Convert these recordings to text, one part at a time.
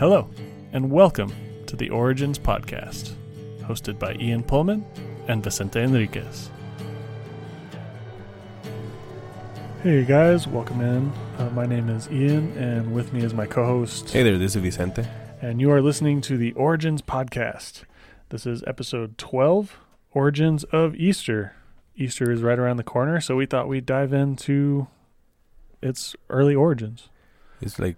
Hello, and welcome to the Origins Podcast, hosted by Ian Pullman and Vicente Enriquez. Hey guys, welcome in. Uh, my name is Ian, and with me is my co host. Hey there, this is Vicente. And you are listening to the Origins Podcast. This is episode 12 Origins of Easter. Easter is right around the corner, so we thought we'd dive into its early origins. It's like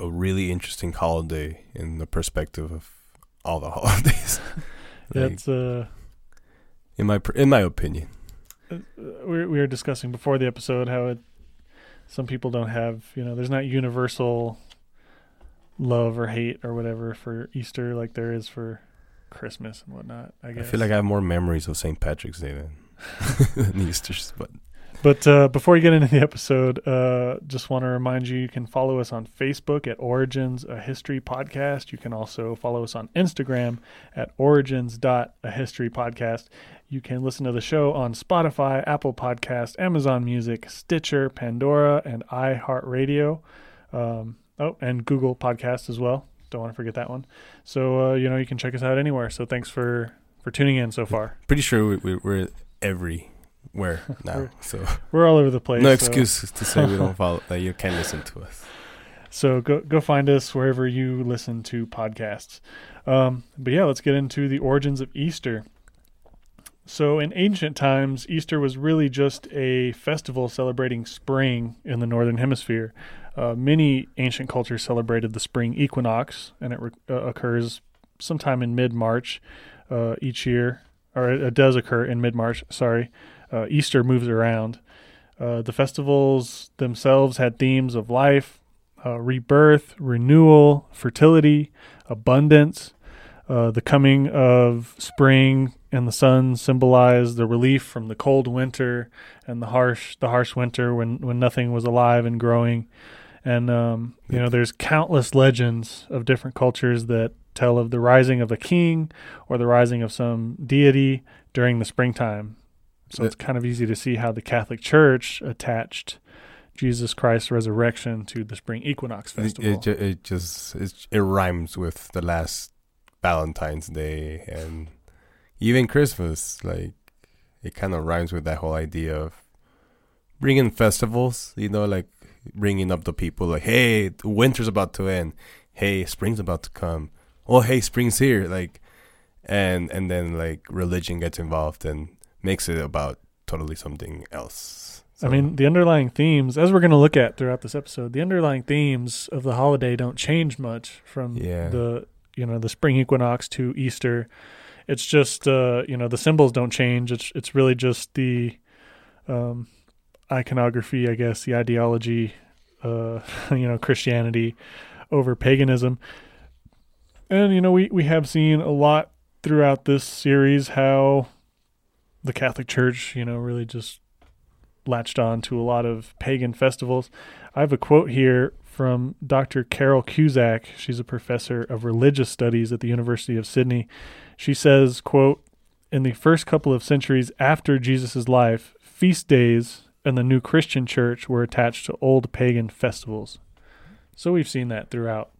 a really interesting holiday in the perspective of all the holidays. like, It's uh, in my in my opinion. we we were discussing before the episode how it some people don't have you know there's not universal love or hate or whatever for Easter like there is for Christmas and whatnot. I guess I feel like I have more memories of St. Patrick's Day than, than Easter's, but But uh, before you get into the episode, uh, just want to remind you you can follow us on Facebook at Origins a History Podcast. You can also follow us on Instagram at Origins a History Podcast. You can listen to the show on Spotify, Apple Podcast, Amazon Music, Stitcher, Pandora, and iHeartRadio. Um, oh, and Google Podcast as well. Don't want to forget that one. So uh, you know you can check us out anywhere. So thanks for for tuning in so far. pretty sure we, we, we're everywhere now. We're- So We're all over the place. no so- excuse to say we don't follow that you can listen to us. So go go find us wherever you listen to podcasts. Um, but yeah, let's get into the origins of Easter. So in ancient times, Easter was really just a festival celebrating spring in the northern hemisphere. Uh, many ancient cultures celebrated the spring equinox, and it re- uh, occurs sometime in mid March uh, each year, or it, it does occur in mid March. Sorry, uh, Easter moves around. Uh, the festivals themselves had themes of life, uh, rebirth, renewal, fertility, abundance. Uh, the coming of spring and the sun symbolized the relief from the cold winter and the harsh the harsh winter when when nothing was alive and growing. And um, you know, there's countless legends of different cultures that tell of the rising of a king or the rising of some deity during the springtime. So it's kind of easy to see how the Catholic Church attached Jesus Christ's resurrection to the spring equinox It, festival. it, ju- it just it, it rhymes with the last Valentine's Day and even Christmas. Like it kind of rhymes with that whole idea of bringing festivals. You know, like bringing up the people. Like, hey, winter's about to end. Hey, spring's about to come. Oh, hey, spring's here. Like, and and then like religion gets involved and makes it about totally something else. I mean, the underlying themes, as we're going to look at throughout this episode, the underlying themes of the holiday don't change much from Yeah. the you know the spring equinox to Easter. It's just uh, you know the symbols don't change. It's it's really just the um, iconography, I guess, the ideology, uh, you know, Christianity over paganism. And you know, we we have seen a lot throughout this series how the Catholic Church, you know, really just latched on to a lot of pagan festivals. I have a quote here from Dr. Carol Cusack. She's a professor of religious studies at the University of Sydney. She says, quote, in the first couple of centuries after Jesus' life, feast days and the new Christian church were attached to old pagan festivals. So we've seen that throughout.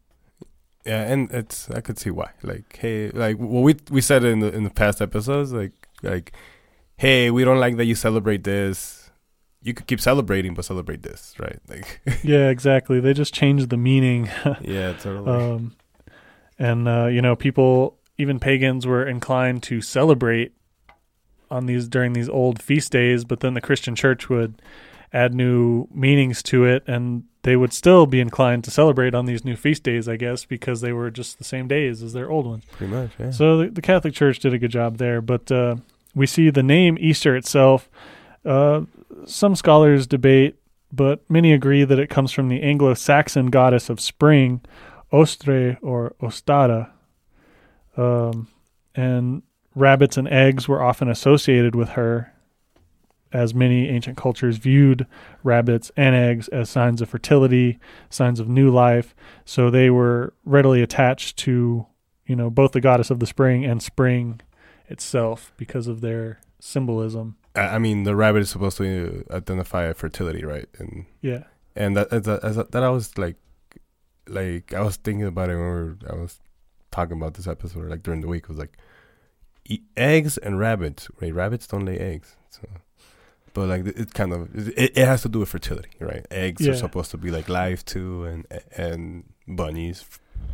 Yeah, and it's I could see why. Like, hey, like well, we we said in the in the past episodes, like like, hey, we don't like that you celebrate this. You could keep celebrating, but celebrate this, right? Like, yeah, exactly. They just changed the meaning yeah, totally. um, and uh, you know people even pagans were inclined to celebrate on these during these old feast days but then the christian church would add new meanings to it and they would still be inclined to celebrate on these new feast days i guess because they were just the same days as their old ones Pretty much, yeah. so the, the catholic church did a good job there but uh, we see the name easter itself uh, some scholars debate but many agree that it comes from the anglo-saxon goddess of spring ostre or Ostara um, and rabbits and eggs were often associated with her as many ancient cultures viewed rabbits and eggs as signs of fertility signs of new life. So they were readily attached to you know both the goddess of the spring and spring itself because of their symbolism I I mean, the rabbit is supposed to uh, identify fertility, right? And yeah and that that, that, I was like, like I was thinking about it when we were, I was talking about this episode like during the week. It was like eggs and rabbits. Right, rabbits don't lay eggs. So, but like it kind of it, it has to do with fertility, right? Eggs Yeah. are supposed to be like life too, and and bunnies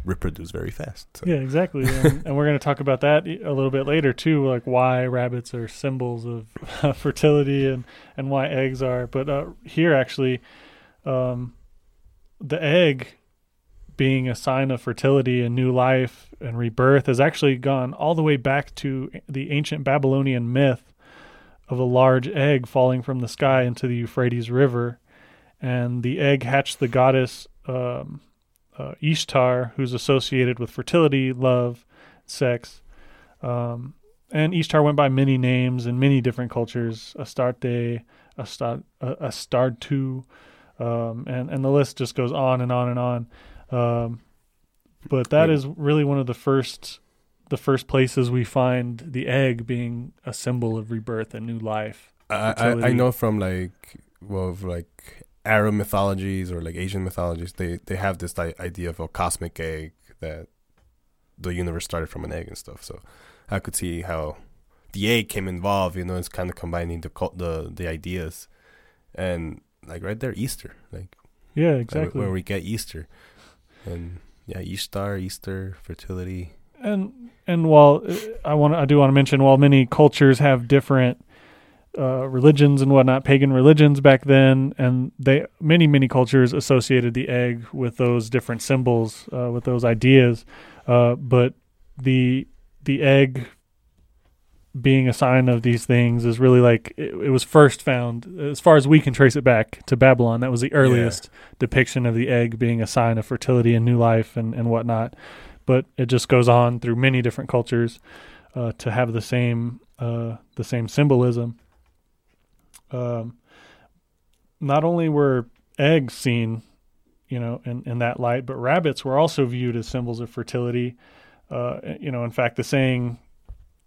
reproduce very fast. So. Yeah, exactly. and, and we're going to talk about that a little bit later too, like why rabbits are symbols of fertility and and why eggs are. But uh, here, actually, um, the egg being a sign of fertility and new life and rebirth has actually gone all the way back to the ancient Babylonian myth of a large egg falling from the sky into the Euphrates River, and the egg hatched the goddess. Um, uh, Ishtar, who's associated with fertility, love, sex. Um, and Ishtar went by many names in many different cultures Astarte, Astad, uh, Astartu, um, and, and the list just goes on and on and on. Um, but that is really one of the first the first places we find the egg being a symbol of rebirth and new life. I, I I know from like well like Arab mythologies or like Asian mythologies they they have this idea of a cosmic egg that the universe started from an egg and stuff. So I could see how the egg came involved. You know, it's kind of combining the the the ideas, and like right there, Easter, like Yeah, exactly. where we get Easter, and yeah, Ishtar, Easter, fertility. and and while uh, I want I do want to mention while many cultures have different uh, religions and whatnot, pagan religions back then, and they many many cultures associated the egg with those different symbols, uh, with those ideas, uh, but the the egg being a sign of these things is really like it, it was first found as far as we can trace it back to Babylon. That was the earliest depiction of the egg being a sign of fertility and new life and, and whatnot. But it just goes on through many different cultures uh, to have the same uh, the same symbolism. Um, not only were eggs seen, you know, in, in that light, but rabbits were also viewed as symbols of fertility. Uh, you know, in fact, the saying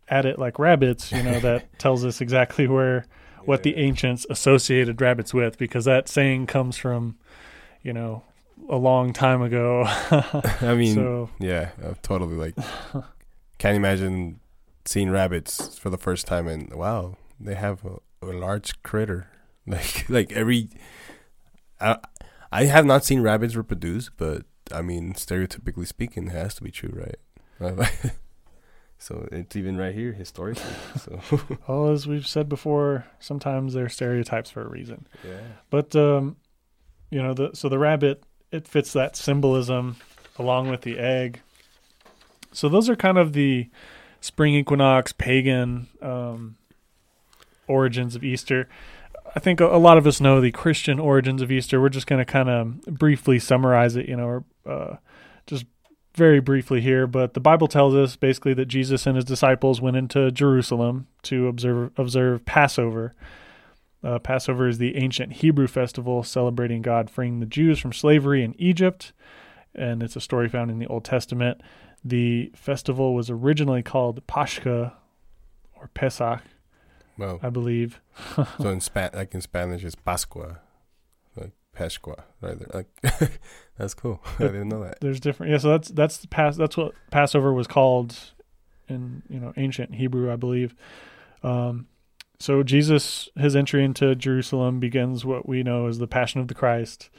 "at it like rabbits," you know, that tells us exactly where what the ancients associated rabbits with, because that saying comes from, you know, a long time ago. I mean, so yeah, uh, totally. Like, can't imagine seeing rabbits for the first time and wow, they have a, a large critter. Like, like every. I I have not seen rabbits reproduce, but I mean, stereotypically speaking, it has to be true, right? so it's even right here historically. So Well, as we've said before, sometimes they're stereotypes for a reason. yeah, But um, you know, the so the rabbit it fits that symbolism along with the egg. So those are kind of the spring equinox pagan um, origins of Easter. I think a, lot of us know the Christian origins of Easter. We're just going to kind of briefly summarize it, you know, uh, just very briefly here. But the Bible tells us basically that Jesus and his disciples went into Jerusalem to observe observe Passover. Uh, Passover is the ancient Hebrew festival celebrating God freeing the Jews from slavery in Egypt, and it's a story found in the Old Testament. The festival was originally called Pascha or Pesach, well, I believe. so in Span like in Spanish, it's Pascua, like Pascua, right there. Like, that's cool. I didn't know that. There's different, yeah. So that's that's the pass. That's what Passover was called in you know ancient Hebrew, I believe. Um, so Jesus, his entry into Jerusalem begins what we know as the Passion of the Christ,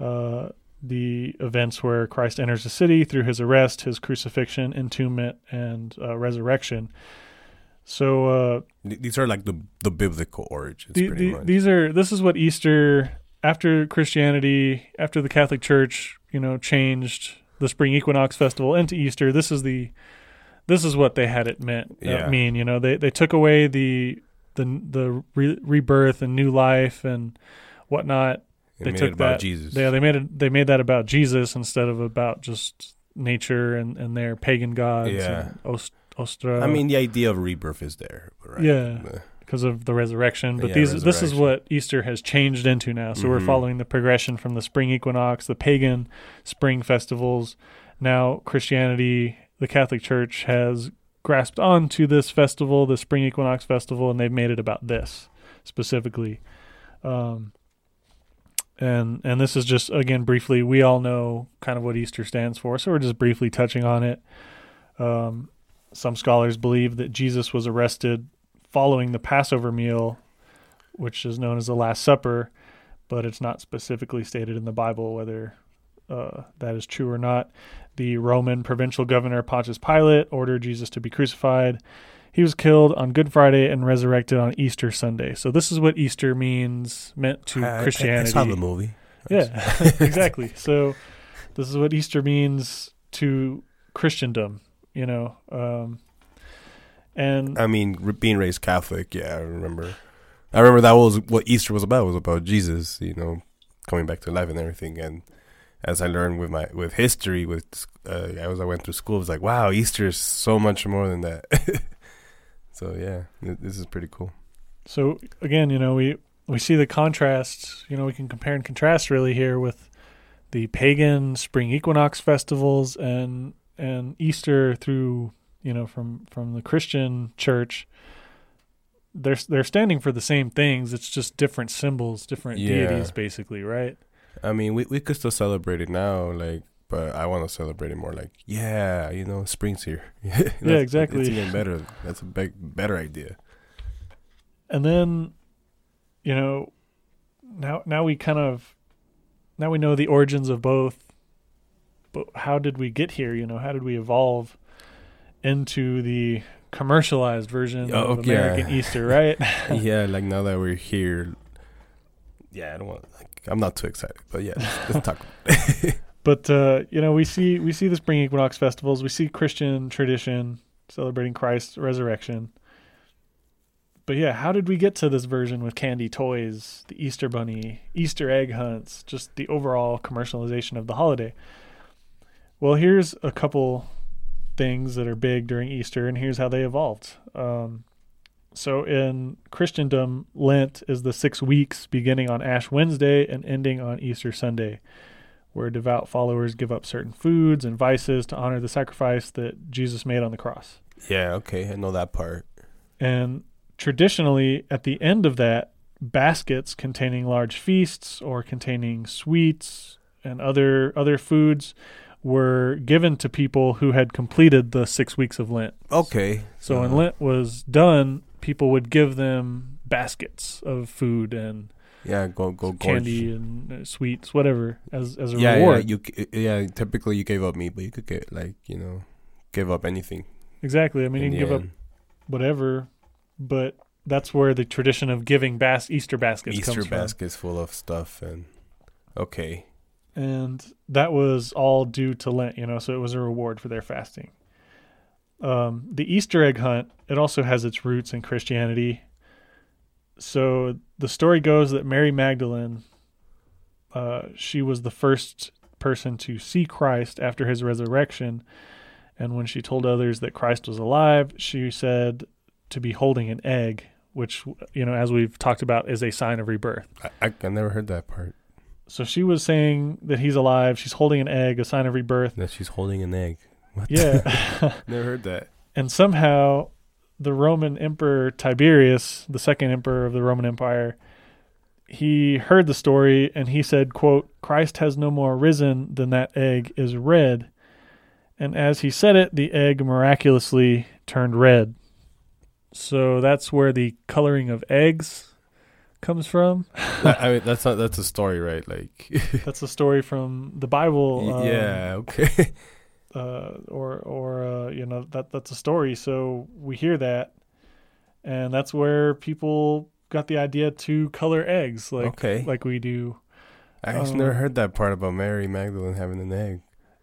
uh, the events where Christ enters the city through his arrest, his crucifixion, entombment, and uh, resurrection. So uh, These are like the the biblical origins, the, pretty the, much. these are this is what Easter after Christianity after the Catholic Church you know changed the spring equinox festival into Easter this is the this is what they had it meant uh, mean you know they they took away the the the re- rebirth and new life and whatnot They they made took that- Jesus. yeah they made it they made that about Jesus instead of about just nature and and their pagan gods Yeah. Ostra I mean, the idea of rebirth is there, right? Yeah. Because of the resurrection. But Yeah, these this is what Easter has changed into now. So we're Mhm. following the progression from the spring equinox, the pagan spring festivals. Now Christianity, the Catholic Church has grasped onto this festival, the spring equinox festival, and they've made it about this specifically. Um, and and this is just again briefly. We all know kind of what Easter stands for, so we're just briefly touching on it. Um, some scholars believe that Jesus was arrested following the Passover meal, which is known as the Last Supper, but it's not specifically stated in the Bible whether uh, that is true or not. The Roman provincial governor Pontius Pilate ordered Jesus to be crucified. He was killed on Good Friday and resurrected on Easter Sunday. So this is what Easter means meant to I- Christianity. I, saw the movie. Yeah, exactly. So this is what Easter means to Christendom, you know. Um, and I mean, being raised Catholic, yeah, I remember. I remember that was what Easter was about. It was about Jesus, you know, coming back to life and everything. And as I learned with my with history, with uh, as I went through school, it was like, wow, Easter is so much more than that. so yeah, th- this is pretty cool. so again, you know, we we see the contrasts. You know, we can compare and contrast really here with the pagan spring equinox festivals and and Easter through you know from from the Christian church. They're they're standing for the same things. It's just different symbols, different Yeah. deities, basically, right? I mean, we we could still celebrate it now, like, but I want to celebrate it more, like, yeah, you know, spring's here. yeah exactly. It's even better. That's a big, better idea. and then you know now now we kind of now we know the origins of both but how did we get here you know how did we evolve into the commercialized version Oh, of yeah. American Easter right yeah, like now that we're here, yeah, I don't want. Like, I'm not too excited, but yeah, let's, let's talk. but uh you know we see we see the spring equinox festivals we see Christian tradition celebrating Christ's resurrection but yeah, how did we get to this version with candy toys, the Easter bunny, Easter egg hunts, just the overall commercialization of the holiday? Well, here's a couple things that are big during Easter, and here's how they evolved. Um, so, in Christendom, Lent is the six weeks beginning on Ash Wednesday and ending on Easter Sunday, where devout followers give up certain foods and vices to honor the sacrifice that Jesus made on the cross. yeah, okay, I know that part. And traditionally, at the end of that, baskets containing large feasts or containing sweets and other other foods were given to people who had completed the six weeks of Lent. Okay, So when uh, Lent was done, people would give them baskets of food and yeah, go go candy gorge. and uh, sweets, whatever, as as a Yeah, yeah, reward. you yeah. Typically, you gave up meat, but you could get like you know, give up anything. exactly. I mean, you can give up whatever, but that's where the tradition of giving bas- Easter baskets Easter comes from. baskets full of stuff and okay, and that was all due to Lent, you know, so it was a reward for their fasting. Um, the Easter egg hunt, it also has its roots in Christianity. So the story goes that Mary Magdalene, uh, she was the first person to see Christ after his resurrection. And when she told others that Christ was alive, she said to be holding an egg, which, you know, as we've talked about, is a sign of rebirth. I, I I never heard that part. So she was saying that he's alive. She's holding an egg, a sign of rebirth. That she's holding an egg. What? Yeah. never heard that. and somehow the Roman Emperor Tiberius, the second emperor of the Roman Empire, he heard the story and he said, quote, Christ has no more risen than that egg is red. And as he said it, the egg miraculously turned red. So that's where the coloring of eggs comes from. I mean, that's not that's a story, right? Like, That's a story from the Bible. um, yeah, okay. uh, or or uh, you know that that's a story. So we hear that, and that's where people got the idea to color eggs like Okay. like we do. I actually Um, never heard that part about Mary Magdalene having an egg.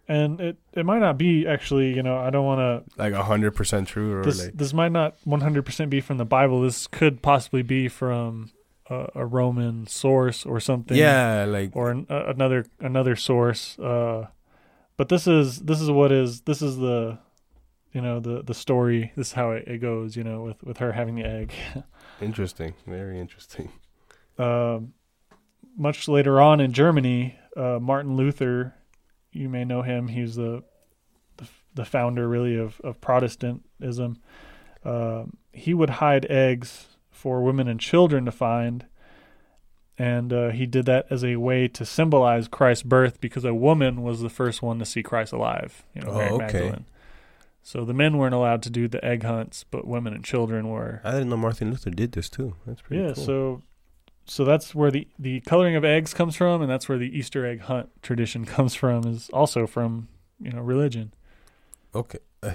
And it, it might not be actually, you know, I don't want to. Like a hundred percent true, or This like this might not 100% be from the Bible. This could possibly be from a, a Roman source or something. yeah, like or an, uh, another another source. Uh, but this is this is what is this is the you know the the story. This is how it, it goes. You know, with with her having the egg. interesting, very interesting. Um much later on in Germany, uh, Martin Luther, you may know him. He's the the, the founder, really, of of Protestantism. Um he would hide eggs for women and children to find, and uh, he did that as a way to symbolize Christ's birth because a woman was the first one to see Christ alive. You know, Oh, Mary okay. Magdalene. So the men weren't allowed to do the egg hunts, but women and children were. I didn't know Martin Luther did this too. That's pretty yeah, cool. so so that's where the the coloring of eggs comes from, and that's where the Easter egg hunt tradition comes from. Is also from you know religion. Okay. Uh,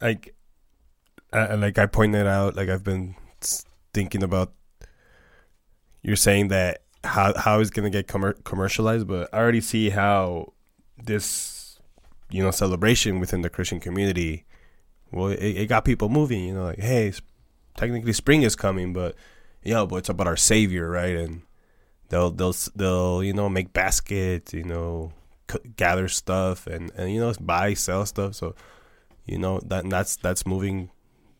like, like I pointed out, like I've been thinking about. You're saying that how how is gonna get commer- commercialized, but I already see how this, you know, celebration within the Christian community, well, it, it got people moving. You know, like hey, technically spring is coming, but yeah, but it's about our Savior, right? And they'll they'll they'll you know make baskets, you know, c- gather stuff and and you know buy sell stuff so you know that that's that's moving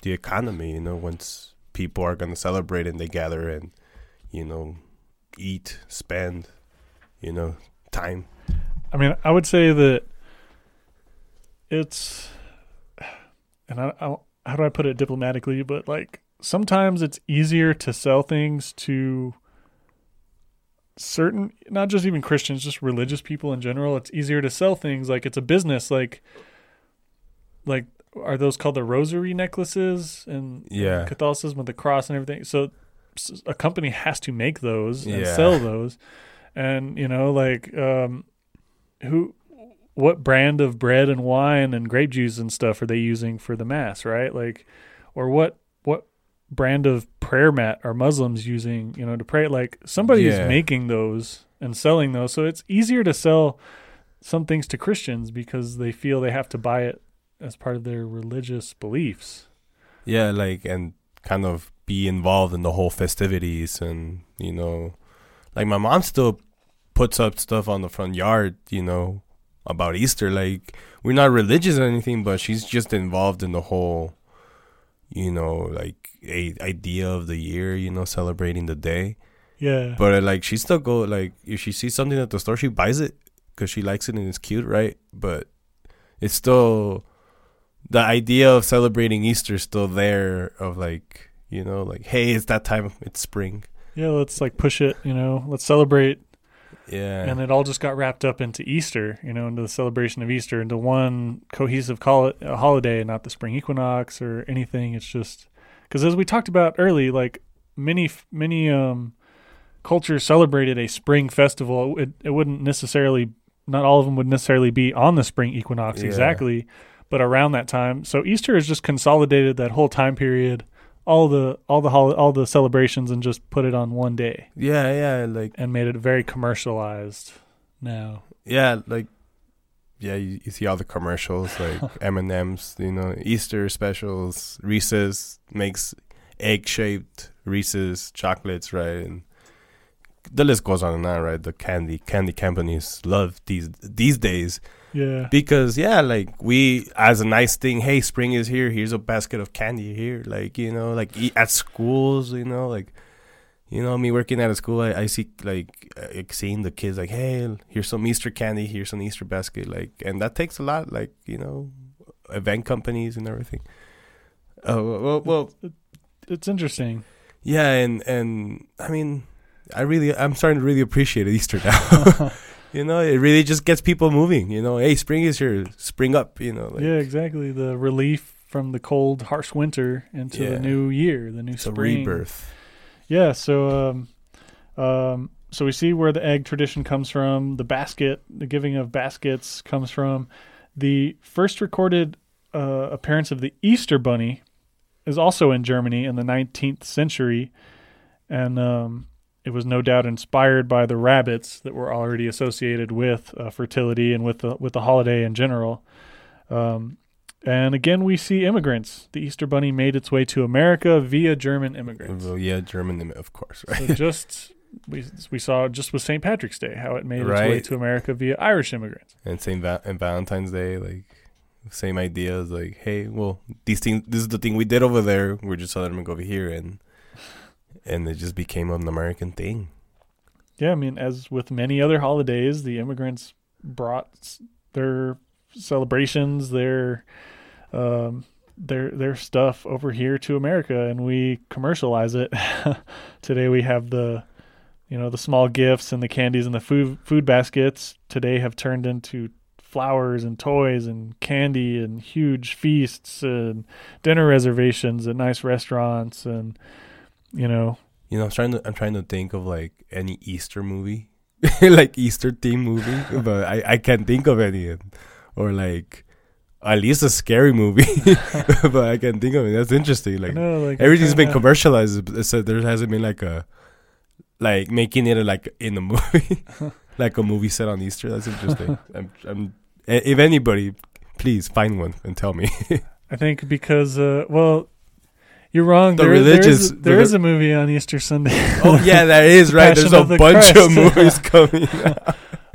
the economy you know once people are going to celebrate and they gather and you know eat spend you know time I mean, I would say that it's, and I, I how do I put it diplomatically? But like sometimes it's easier to sell things to certain, not just even Christians, just religious people in general. It's easier to sell things like it's a business. Like, like are those called the rosary necklaces and Yeah. Catholicism with the cross and everything? So a company has to make those and Yeah. sell those, and you know, like um, who what brand of bread and wine and grape juice and stuff are they using for the mass right like or what what brand of prayer mat are muslims using you know to pray like somebody is making those and selling those so it's easier to sell some things to christians because they feel they have to buy it as part of their religious beliefs. Yeah like and kind of be involved in the whole festivities and you know like my mom still puts up stuff on the front yard you know about easter. Like we're not religious or anything but she's just involved in the whole you know like a idea of the year you know celebrating the day. Yeah. But uh, like she still go like if she sees something at the store she buys it because she likes it and it's cute right? But it's still the idea of celebrating easter is still there of like you know like hey it's that time it's spring yeah let's like push it you know let's celebrate yeah and it all just got wrapped up into Easter, you know, into the celebration of Easter, into one cohesive call uh, holiday, not the spring equinox or anything. It's just because, as we talked about early, like many many um, cultures celebrated a spring festival. It it wouldn't necessarily, not all of them would necessarily be on the spring equinox Yeah. exactly, but around that time. So Easter has just consolidated that whole time period, all the all the hol- all the celebrations, and just put it on one day yeah yeah like and made it very commercialized now. yeah like yeah you, you see all the commercials like m&ms you know easter specials reese's makes egg shaped reese's chocolates right and the list goes on and on right the candy candy companies love these these days Yeah. because yeah like we as a nice thing hey spring is here here's a basket of candy here like you know like e- at schools you know like you know me working at a school i, I see like uh, seeing the kids like hey here's some easter candy here's an easter basket like and that takes a lot like you know event companies and everything oh well, well It's interesting. yeah and and i mean i really i'm starting to really appreciate easter now you know it really just gets people moving you know hey spring is here spring up you know like, yeah, exactly. The relief from the cold, harsh winter into Yeah. the new year, the new it's spring. rebirth Yeah. So, um, um, so we see where the egg tradition comes from. The basket, the giving of baskets, comes from. The first recorded uh, appearance of the Easter Bunny is also in Germany in the 19th century, and um, it was no doubt inspired by the rabbits that were already associated with uh, fertility and with the with the holiday in general. Um, and again, we see immigrants. The Easter Bunny made its way to America via German immigrants. well, yeah german of course right So just we we saw just with St. Patrick's Day how it made its way to America via Irish immigrants. and same va- and valentine's day like same ideas like hey well these things this is the thing we did over there we're just letting them go over here and and it just became an american thing Yeah, I mean, as with many other holidays, the immigrants brought their celebrations, their um, their their stuff over here to America, and we commercialize it. Today we have the you know the small gifts and the candies and the food food baskets today have turned into flowers and toys and candy and huge feasts and dinner reservations at nice restaurants and you know You know, I'm trying to I'm trying to think of like any Easter movie, like Easter theme movie, but I I can't think of any, or like at least a scary movie, but I can't think of it. That's interesting. Like know, like, everything's been commercialized, so there hasn't been like a like making it like in a movie, like a movie set on Easter. That's interesting. I'm, I'm if anybody, please find one and tell me. I think because uh well you're wrong. The There- there is- religious- there the is a movie on Easter Sunday. oh yeah, that is right. There's a the bunch of movies coming.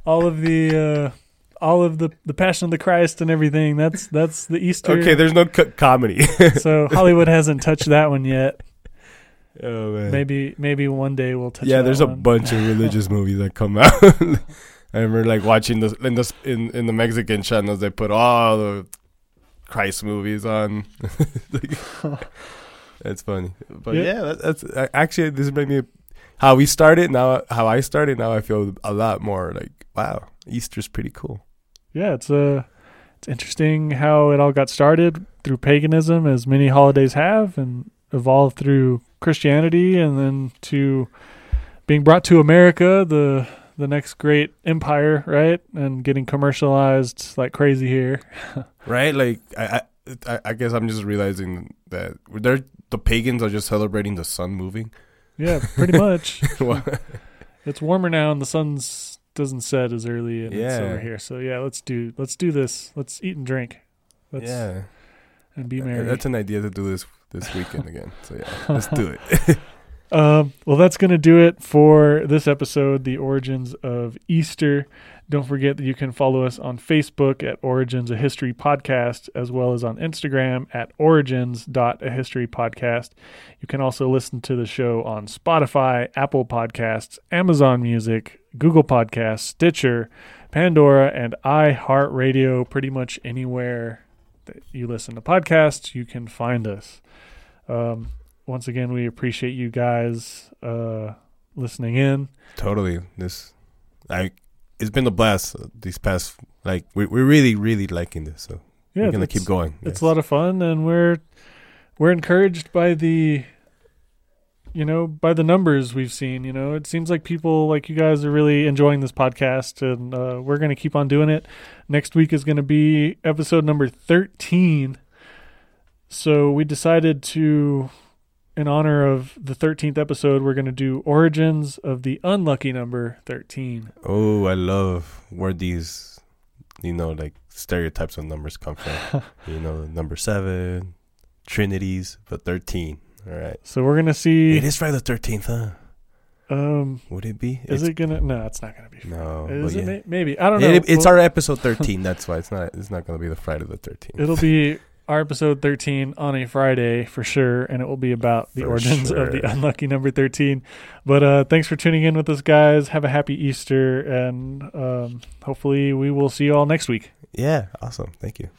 all of the uh all of the the Passion of the Christ and everything. That's that's the Easter. okay, there's no co- comedy. so Hollywood hasn't touched that one yet. oh man. Maybe maybe one day we'll touch. yeah, there's a bunch of religious movies that come out. I remember like watching the in the in in the Mexican channels they put all the Christ movies on. Like, it's funny, but Yeah. yeah, that, that's uh, actually this made me how we started now. How I started now, I feel a lot more like wow, Easter's pretty cool. Yeah, it's uh it's interesting how it all got started through paganism, as many holidays have, and evolved through Christianity, and then to being brought to America, the the next great empire, right? And getting commercialized like crazy here. right? Like I, I, I guess I'm just realizing that they're the pagans are just celebrating the sun moving. Yeah, pretty much. It's warmer now, and the sun's doesn't set as early, and it's Yeah. over here. So yeah, let's do let's do this. Let's eat and drink. Let's, yeah, and be Uh, merry. That's an idea to do this this weekend again. So yeah, let's do it. Um, well, that's going to do it for this episode, The Origins of Easter. Don't forget that you can follow us on Facebook at Origins a History Podcast, as well as on Instagram at origins.ahistorypodcast. You can also listen to the show on Spotify, Apple Podcasts, Amazon Music, Google Podcasts, Stitcher, Pandora, and iHeartRadio. Pretty much anywhere that you listen to podcasts, you can find us. Um, once again, we appreciate you guys uh, listening in. totally. This, I, it's been a blast these past. Like we we're really really liking this. So Yeah, we're gonna keep going. it's a lot of fun, and we're we're encouraged by the you know by the numbers we've seen. You know, it seems like people like you guys are really enjoying this podcast, and uh, we're going to keep on doing it. Next week is going to be episode number thirteen. So we decided to, in honor of the thirteenth episode, we're going to do origins of the unlucky number thirteen. Oh, I love where these, you know, like stereotypes of numbers come from. you know, number seven, trinities, but thirteen. All right. So we're gonna see. It is Friday the thirteenth, huh? Um, Would it be? is It's- it gonna? No, it's not gonna be. No, Is it? yeah. May- Maybe I don't know. It- it's Well, our episode thirteen. That's why it's not. It's not going to be the Friday the thirteenth. It'll be our episode thirteen on a Friday for sure, and it will be about the For origins of the unlucky number thirteen. But uh, thanks for tuning in with us, guys. Have a happy Easter, and um, hopefully we will see you all next week. Yeah. Awesome. Thank you.